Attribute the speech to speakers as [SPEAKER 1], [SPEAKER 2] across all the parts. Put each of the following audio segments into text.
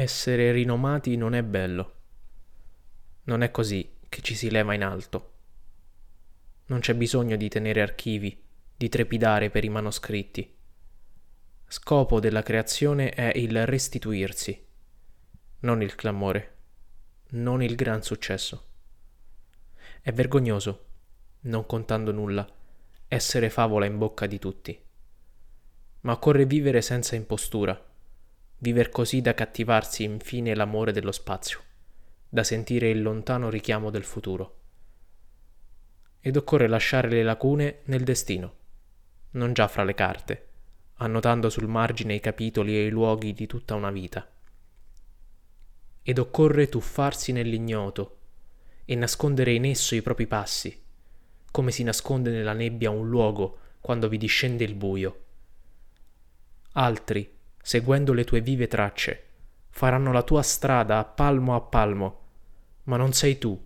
[SPEAKER 1] Essere rinomati non è bello. Non è così che ci si leva in alto. Non c'è bisogno di tenere archivi, di trepidare per i manoscritti. Scopo della creazione è il restituirsi, non il clamore, non il gran successo. È vergognoso, non contando nulla, essere favola in bocca di tutti. Ma occorre vivere senza impostura viver così da cattivarsi infine l'amore dello spazio, da sentire il lontano richiamo del futuro. Ed occorre lasciare le lacune nel destino, non già fra le carte, annotando sul margine i capitoli e i luoghi di tutta una vita. Ed occorre tuffarsi nell'ignoto e nascondere in esso i propri passi, come si nasconde nella nebbia un luogo quando vi discende il buio. Altri, seguendo le tue vive tracce, faranno la tua strada a palmo a palmo, ma non sei tu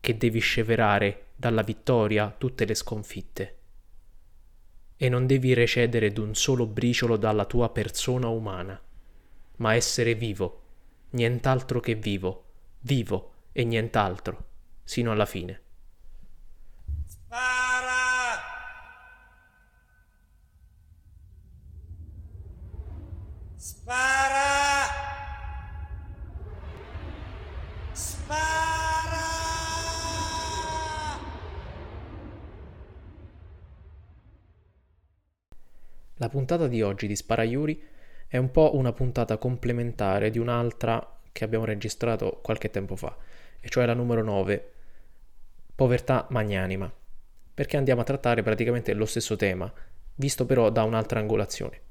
[SPEAKER 1] che devi sceverare dalla vittoria tutte le sconfitte. E non devi recedere d'un solo briciolo dalla tua persona umana, ma essere vivo, nient'altro che vivo, vivo e nient'altro, sino alla fine. Spara! Spara! La puntata di oggi di Spara Yuri è un po' una puntata complementare di un'altra che abbiamo registrato qualche tempo fa, e cioè la numero 9, Povertà magnanima, perché andiamo a trattare praticamente lo stesso tema, visto però da un'altra angolazione.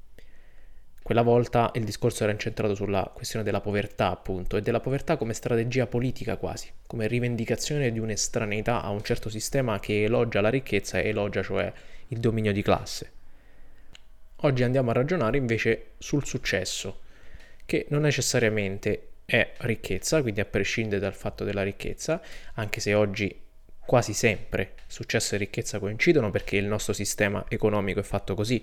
[SPEAKER 1] Quella volta il discorso era incentrato sulla questione della povertà, appunto, e della povertà come strategia politica quasi, come rivendicazione di un'estraneità a un certo sistema che elogia la ricchezza e elogia cioè il dominio di classe. Oggi andiamo a ragionare invece sul successo, che non necessariamente è ricchezza, quindi a prescindere dal fatto della ricchezza, anche se oggi quasi sempre successo e ricchezza coincidono perché il nostro sistema economico è fatto così,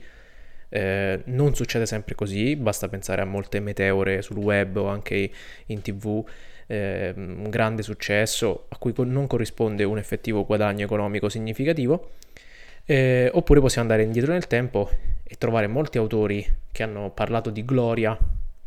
[SPEAKER 1] eh, non succede sempre così, basta pensare a molte meteore sul web o anche in tv, eh, un grande successo a cui non corrisponde un effettivo guadagno economico significativo. Eh, oppure possiamo andare indietro nel tempo e trovare molti autori che hanno parlato di gloria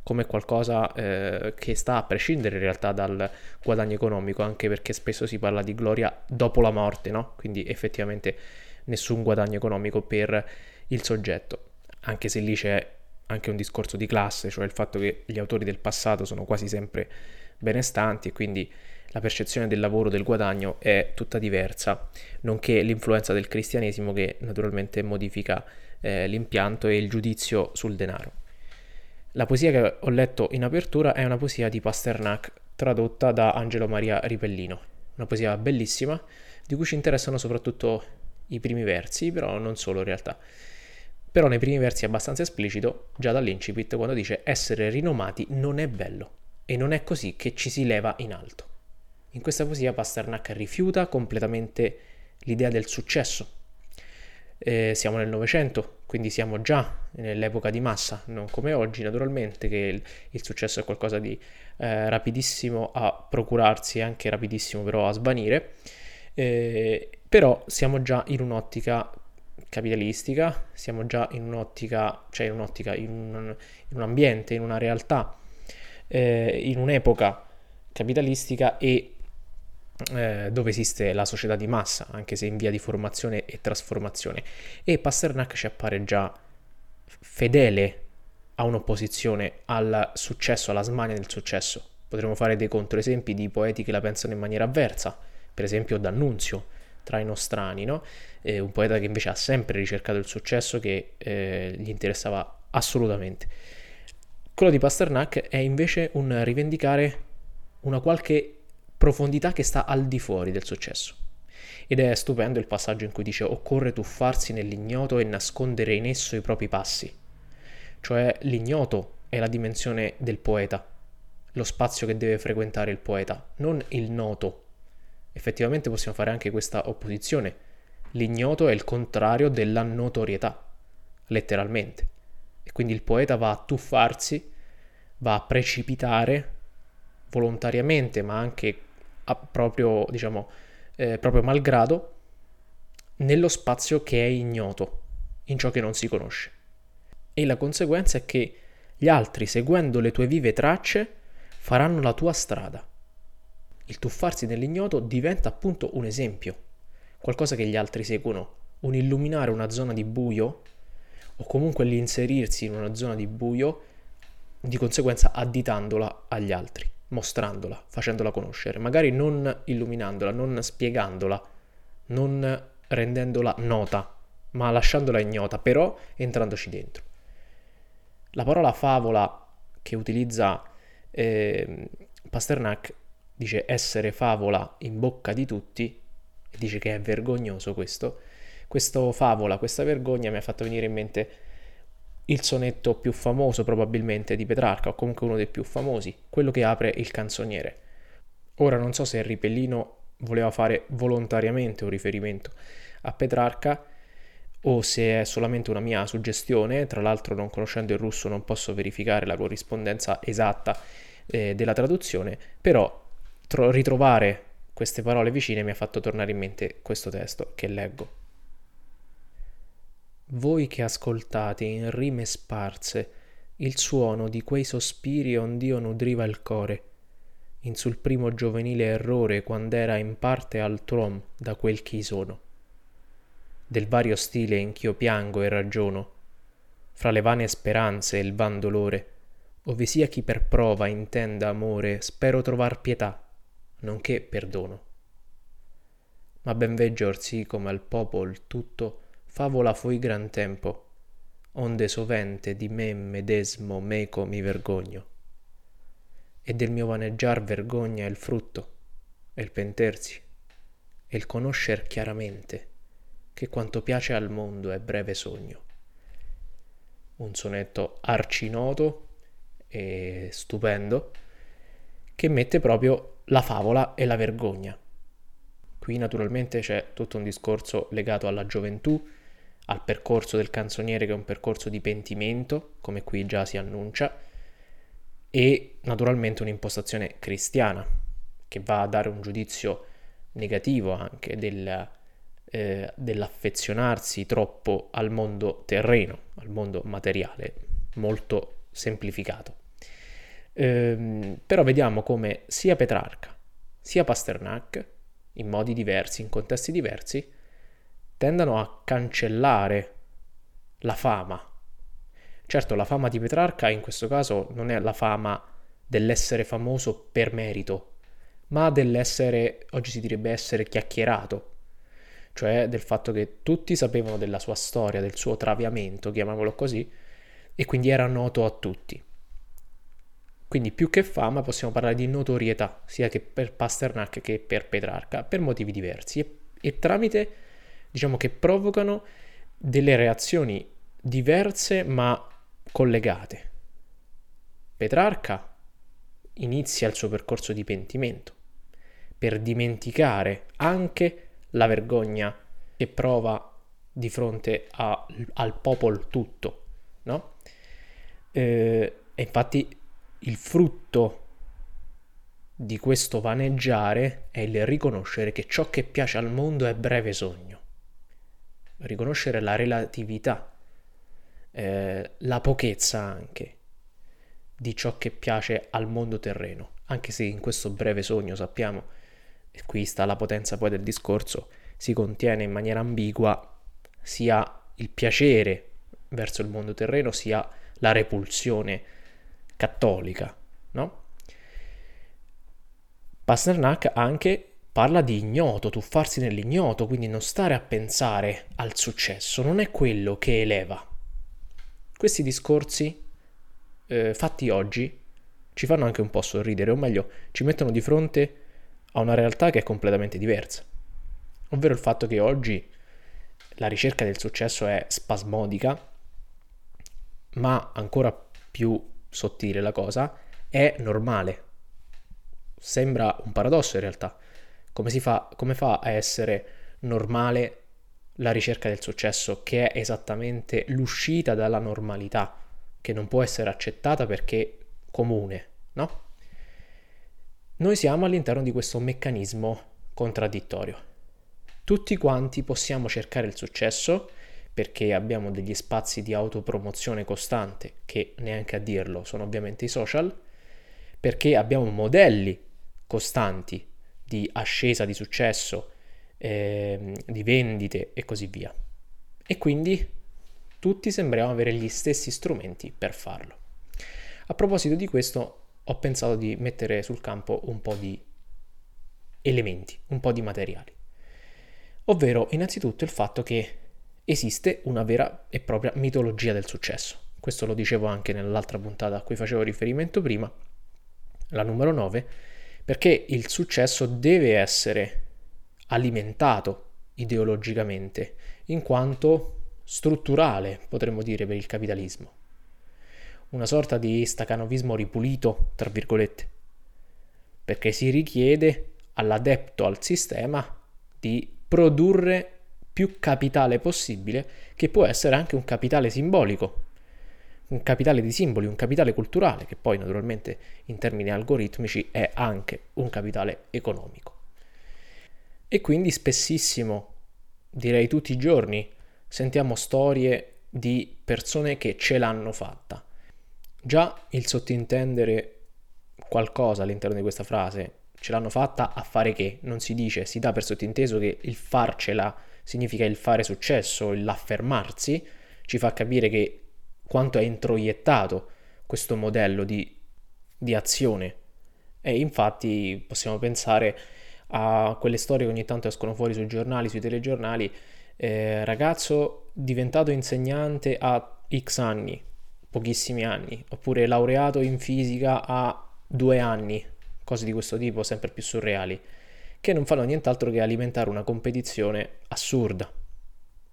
[SPEAKER 1] come qualcosa eh, che sta a prescindere in realtà dal guadagno economico, anche perché spesso si parla di gloria dopo la morte, no? Quindi effettivamente nessun guadagno economico per il soggetto anche se lì c'è anche un discorso di classe, cioè il fatto che gli autori del passato sono quasi sempre benestanti e quindi la percezione del lavoro, del guadagno è tutta diversa, nonché l'influenza del cristianesimo che naturalmente modifica eh, l'impianto e il giudizio sul denaro. La poesia che ho letto in apertura è una poesia di Pasternak tradotta da Angelo Maria Ripellino, una poesia bellissima di cui ci interessano soprattutto i primi versi, però non solo in realtà però nei primi versi è abbastanza esplicito, già dall'incipit, quando dice essere rinomati non è bello e non è così che ci si leva in alto. In questa poesia Pasternak rifiuta completamente l'idea del successo. Eh, siamo nel Novecento, quindi siamo già nell'epoca di massa, non come oggi naturalmente, che il, il successo è qualcosa di eh, rapidissimo a procurarsi e anche rapidissimo però a svanire. Eh, però siamo già in un'ottica capitalistica, siamo già in un'ottica, cioè in un'ottica, in un, in un ambiente, in una realtà, eh, in un'epoca capitalistica e eh, dove esiste la società di massa, anche se in via di formazione e trasformazione. E Pasternak ci appare già fedele a un'opposizione al successo, alla smania del successo. Potremmo fare dei controesempi di poeti che la pensano in maniera avversa, per esempio D'Annunzio, tra i nostrani, no? eh, un poeta che invece ha sempre ricercato il successo che eh, gli interessava assolutamente. Quello di Pasternak è invece un rivendicare una qualche profondità che sta al di fuori del successo. Ed è stupendo il passaggio in cui dice occorre tuffarsi nell'ignoto e nascondere in esso i propri passi. Cioè l'ignoto è la dimensione del poeta, lo spazio che deve frequentare il poeta, non il noto Effettivamente possiamo fare anche questa opposizione. L'ignoto è il contrario della notorietà, letteralmente. E quindi il poeta va a tuffarsi va a precipitare volontariamente, ma anche proprio, diciamo, eh, proprio malgrado, nello spazio che è ignoto, in ciò che non si conosce. E la conseguenza è che gli altri, seguendo le tue vive tracce, faranno la tua strada. Il tuffarsi nell'ignoto diventa appunto un esempio, qualcosa che gli altri seguono, un illuminare una zona di buio o comunque l'inserirsi in una zona di buio, di conseguenza additandola agli altri, mostrandola, facendola conoscere, magari non illuminandola, non spiegandola, non rendendola nota, ma lasciandola ignota, però entrandoci dentro. La parola favola che utilizza eh, Pasternak dice essere favola in bocca di tutti dice che è vergognoso questo. Questo favola, questa vergogna mi ha fatto venire in mente il sonetto più famoso probabilmente di Petrarca, o comunque uno dei più famosi, quello che apre il canzoniere. Ora non so se Ripellino voleva fare volontariamente un riferimento a Petrarca o se è solamente una mia suggestione, tra l'altro non conoscendo il russo non posso verificare la corrispondenza esatta eh, della traduzione, però tro- ritrovare queste parole vicine mi ha fatto tornare in mente questo testo che leggo. Voi che ascoltate in rime sparse il suono di quei sospiri ond'io nudriva il core, in sul primo giovenile errore quand'era in parte altruom da quel ch'i sono. Del vario stile in ch'io piango e ragiono, fra le vane speranze e il van dolore, ove sia chi per prova intenda amore, spero trovar pietà, nonché perdono. Ma ben veggio orsì come al popol tutto favola foi gran tempo, onde sovente di me medesmo meco mi vergogno e del mio vaneggiar vergogna è il frutto, e il pentersi, e il conoscer chiaramente che quanto piace al mondo è breve sogno. Un sonetto arcinoto e stupendo che mette proprio la favola e la vergogna. Qui naturalmente c'è tutto un discorso legato alla gioventù, al percorso del canzoniere che è un percorso di pentimento, come qui già si annuncia, e naturalmente un'impostazione cristiana che va a dare un giudizio negativo anche del, eh, dell'affezionarsi troppo al mondo terreno, al mondo materiale, molto semplificato. Ehm, però vediamo come sia Petrarca sia Pasternak, in modi diversi, in contesti diversi, tendano a cancellare la fama Certo, la fama di Petrarca in questo caso non è la fama dell'essere famoso per merito, ma dell'essere, oggi si direbbe essere chiacchierato, cioè del fatto che tutti sapevano della sua storia, del suo traviamento, chiamiamolo così, e quindi era noto a tutti. Quindi più che fama possiamo parlare di notorietà, sia che per Pasternak che per Petrarca, per motivi diversi e, e tramite, diciamo che provocano delle reazioni diverse ma collegate. Petrarca inizia il suo percorso di pentimento per dimenticare anche la vergogna che prova di fronte a, al popolo tutto, no? Eh, e infatti il frutto di questo vaneggiare è il riconoscere che ciò che piace al mondo è breve sogno, riconoscere la relatività eh, la pochezza anche di ciò che piace al mondo terreno, anche se in questo breve sogno sappiamo, e qui sta la potenza poi del discorso, si contiene in maniera ambigua sia il piacere verso il mondo terreno sia la repulsione cattolica, no? Pasternak anche parla di ignoto, tuffarsi nell'ignoto, quindi non stare a pensare al successo, non è quello che eleva, questi discorsi eh, fatti oggi ci fanno anche un po' sorridere, o meglio, ci mettono di fronte a una realtà che è completamente diversa. Ovvero il fatto che oggi la ricerca del successo è spasmodica, ma ancora più sottile la cosa, è normale. Sembra un paradosso in realtà. Come, fa, come fa a essere normale la ricerca del successo, che è esattamente l'uscita dalla normalità, che non può essere accettata perché comune, no? Noi siamo all'interno di questo meccanismo contraddittorio. Tutti quanti possiamo cercare il successo perché abbiamo degli spazi di autopromozione costante, che neanche a dirlo sono ovviamente i social, perché abbiamo modelli costanti di ascesa di successo, eh, di vendite e così via. E quindi tutti sembriamo avere gli stessi strumenti per farlo. A proposito di questo, ho pensato di mettere sul campo un po' di elementi, un po' di materiali. Ovvero, innanzitutto, il fatto che esiste una vera e propria mitologia del successo. Questo lo dicevo anche nell'altra puntata a cui facevo riferimento prima, la numero 9, perché il successo deve essere alimentato ideologicamente, in quanto strutturale, potremmo dire, per il capitalismo. Una sorta di stacanovismo ripulito, tra virgolette, perché si richiede all'adepto al sistema di produrre più capitale possibile, che può essere anche un capitale simbolico, un capitale di simboli, un capitale culturale, che poi naturalmente in termini algoritmici è anche un capitale economico. E quindi spessissimo, direi tutti i giorni, sentiamo storie di persone che ce l'hanno fatta. Già il sottintendere qualcosa all'interno di questa frase, ce l'hanno fatta a fare che, non si dice, si dà per sottinteso che il farcela significa il fare successo, l'affermarsi, ci fa capire che quanto è introiettato questo modello di, di azione. E infatti possiamo pensare a quelle storie che ogni tanto escono fuori sui giornali, sui telegiornali, eh, ragazzo diventato insegnante a X anni, pochissimi anni, oppure laureato in fisica a due anni, cose di questo tipo sempre più surreali che non fanno nient'altro che alimentare una competizione assurda.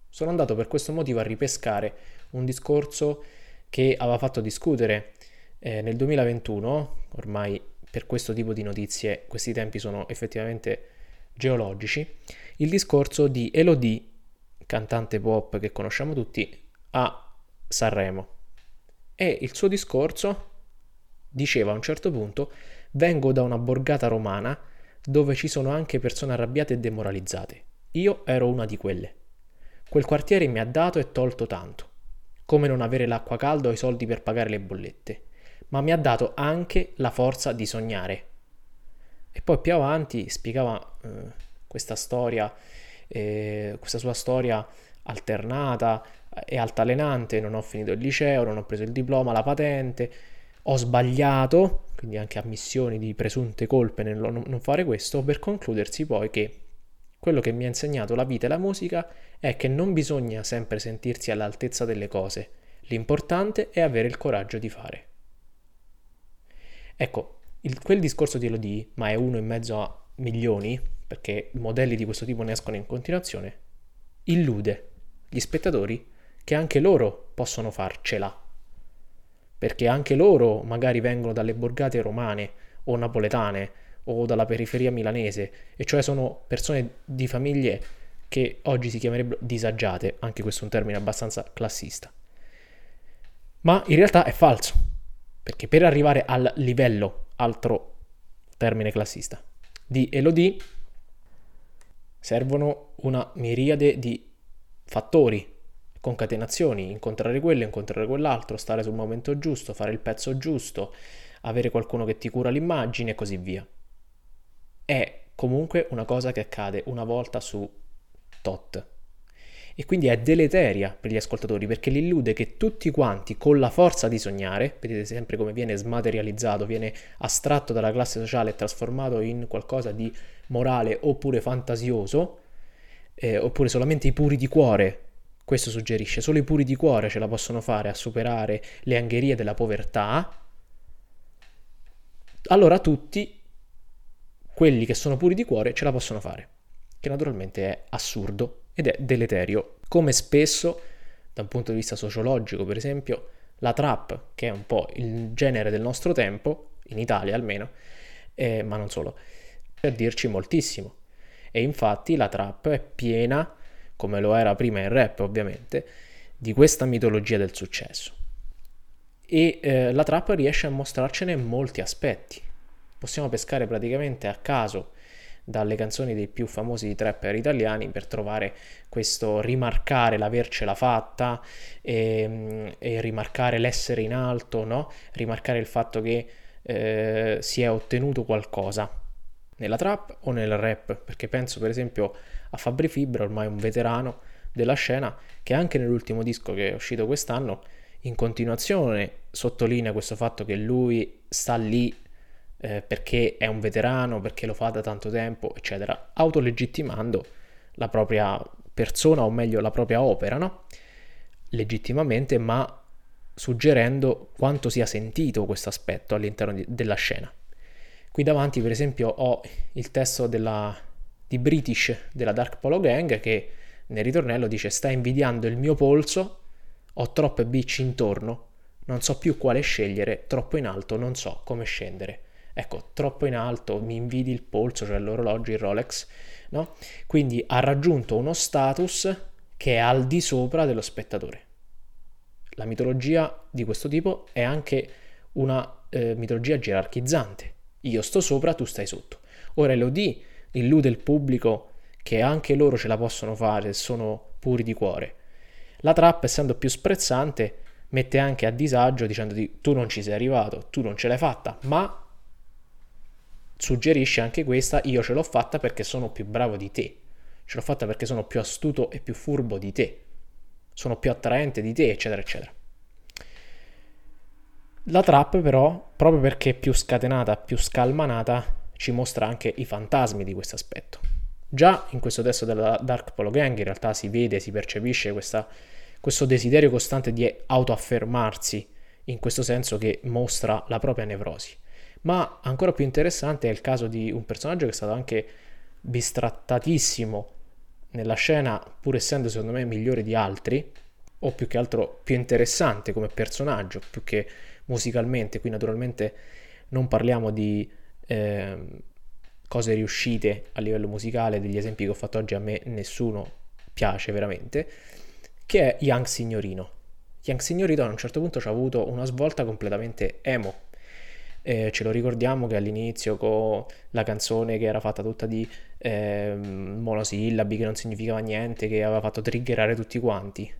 [SPEAKER 1] Sono andato per questo motivo a ripescare un discorso che aveva fatto discutere eh, nel 2021, ormai per questo tipo di notizie questi tempi sono effettivamente geologici, il discorso di Elodie, cantante pop che conosciamo tutti, a Sanremo. E il suo discorso diceva a un certo punto, vengo da una borgata romana dove ci sono anche persone arrabbiate e demoralizzate. Io ero una di quelle. Quel quartiere mi ha dato e tolto tanto, come non avere l'acqua calda o i soldi per pagare le bollette, ma mi ha dato anche la forza di sognare. E poi più avanti spiegava eh, questa storia, eh, questa sua storia alternata e altalenante, non ho finito il liceo, non ho preso il diploma, la patente, ho sbagliato, quindi anche ammissioni di presunte colpe nel non fare questo, per concludersi poi che quello che mi ha insegnato la vita e la musica è che non bisogna sempre sentirsi all'altezza delle cose, l'importante è avere il coraggio di fare. Ecco, il, quel discorso di Elodie, ma è uno in mezzo a milioni, perché modelli di questo tipo ne escono in continuazione, illude gli spettatori che anche loro possono farcela perché anche loro magari vengono dalle borgate romane o napoletane o dalla periferia milanese, e cioè sono persone di famiglie che oggi si chiamerebbero disagiate, anche questo è un termine abbastanza classista. Ma in realtà è falso, perché per arrivare al livello, altro termine classista, di Elodie servono una miriade di fattori concatenazioni, incontrare quello, incontrare quell'altro, stare sul momento giusto, fare il pezzo giusto, avere qualcuno che ti cura l'immagine e così via. È comunque una cosa che accade una volta su tot. E quindi è deleteria per gli ascoltatori perché li illude che tutti quanti con la forza di sognare, vedete sempre come viene smaterializzato, viene astratto dalla classe sociale e trasformato in qualcosa di morale oppure fantasioso, eh, oppure solamente i puri di cuore questo suggerisce, solo i puri di cuore ce la possono fare a superare le angherie della povertà. Allora tutti quelli che sono puri di cuore ce la possono fare, che naturalmente è assurdo ed è deleterio, come spesso da un punto di vista sociologico, per esempio, la trap, che è un po' il genere del nostro tempo, in Italia almeno, eh, ma non solo, per dirci moltissimo. E infatti la trap è piena come lo era prima il rap ovviamente, di questa mitologia del successo. e eh, la trap riesce a mostrarcene molti aspetti. Possiamo pescare praticamente a caso dalle canzoni dei più famosi trapper italiani per trovare questo rimarcare l'avercela fatta e, e rimarcare l'essere in alto, no? rimarcare il fatto che eh, si è ottenuto qualcosa nella trap o nel rap, perché penso per esempio a Fabri Fibra, ormai un veterano della scena, che anche nell'ultimo disco che è uscito quest'anno, in continuazione sottolinea questo fatto che lui sta lì eh, perché è un veterano, perché lo fa da tanto tempo, eccetera, autolegittimando la propria persona o meglio la propria opera, no? Legittimamente, ma suggerendo quanto sia sentito questo aspetto all'interno di, della scena. Qui davanti, per esempio, ho il testo della, di British della Dark Polo Gang che nel ritornello dice sta invidiando il mio polso, ho troppe bitch intorno, non so più quale scegliere, troppo in alto, non so come scendere. Ecco, troppo in alto, mi invidi il polso, cioè l'orologio, il Rolex, no? Quindi ha raggiunto uno status che è al di sopra dello spettatore. La mitologia di questo tipo è anche una eh, mitologia gerarchizzante. Io sto sopra, tu stai sotto. Ora l'OD illude il pubblico che anche loro ce la possono fare, sono puri di cuore. La trap, essendo più sprezzante, mette anche a disagio dicendoti tu non ci sei arrivato, tu non ce l'hai fatta, ma suggerisce anche questa, io ce l'ho fatta perché sono più bravo di te, ce l'ho fatta perché sono più astuto e più furbo di te, sono più attraente di te, eccetera, eccetera. La trap però, proprio perché è più scatenata, più scalmanata, ci mostra anche i fantasmi di questo aspetto. Già in questo testo della Dark Polo Gang in realtà si vede, si percepisce questa, questo desiderio costante di autoaffermarsi, in questo senso che mostra la propria nevrosi. Ma ancora più interessante è il caso di un personaggio che è stato anche bistrattatissimo nella scena, pur essendo secondo me migliore di altri, o più che altro più interessante come personaggio, più che musicalmente. Qui naturalmente non parliamo di eh, cose riuscite a livello musicale, degli esempi che ho fatto oggi a me nessuno piace veramente, che è Young Signorino. Young Signorino a un certo punto ci ha avuto una svolta completamente emo, eh, ce lo ricordiamo che all'inizio con la canzone che era fatta tutta di eh, monosillabi, che non significava niente, che aveva fatto triggerare tutti quanti,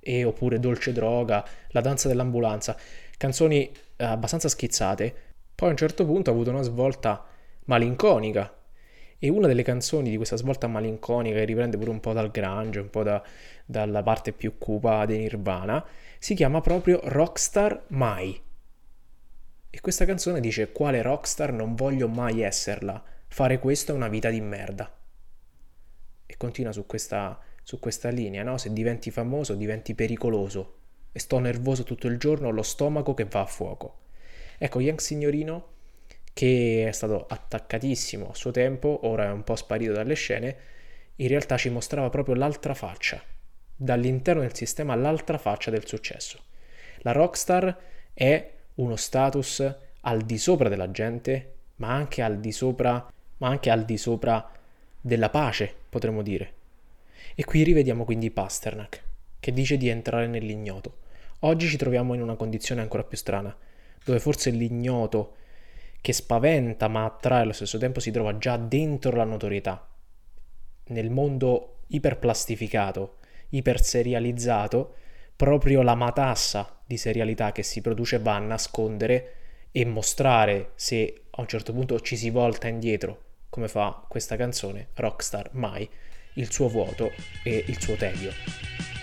[SPEAKER 1] e oppure Dolce Droga, La danza dell'ambulanza, canzoni abbastanza schizzate. Poi a un certo punto ha avuto una svolta malinconica. E una delle canzoni di questa svolta malinconica, che riprende pure un po' dal grunge, un po' da, dalla parte più cupa di Nirvana, si chiama proprio Rockstar Mai. E questa canzone dice quale rockstar non voglio mai esserla, fare questo è una vita di merda. E continua su questa, su questa linea, no? Se diventi famoso diventi pericoloso e sto nervoso tutto il giorno, ho lo stomaco che va a fuoco. Ecco, Young Signorino, che è stato attaccatissimo a suo tempo, ora è un po' sparito dalle scene, in realtà ci mostrava proprio l'altra faccia, dall'interno del sistema l'altra faccia del successo. La rockstar è uno status al di sopra della gente, ma anche al di sopra, ma anche al di sopra della pace, potremmo dire. E qui rivediamo quindi Pasternak, che dice di entrare nell'ignoto. Oggi ci troviamo in una condizione ancora più strana, dove forse l'ignoto che spaventa ma attrae allo stesso tempo si trova già dentro la notorietà. Nel mondo iperplastificato, iperserializzato, proprio la matassa di serialità che si produce va a nascondere e mostrare se a un certo punto ci si volta indietro, come fa questa canzone, Rockstar Mai, il suo vuoto e il suo tedio.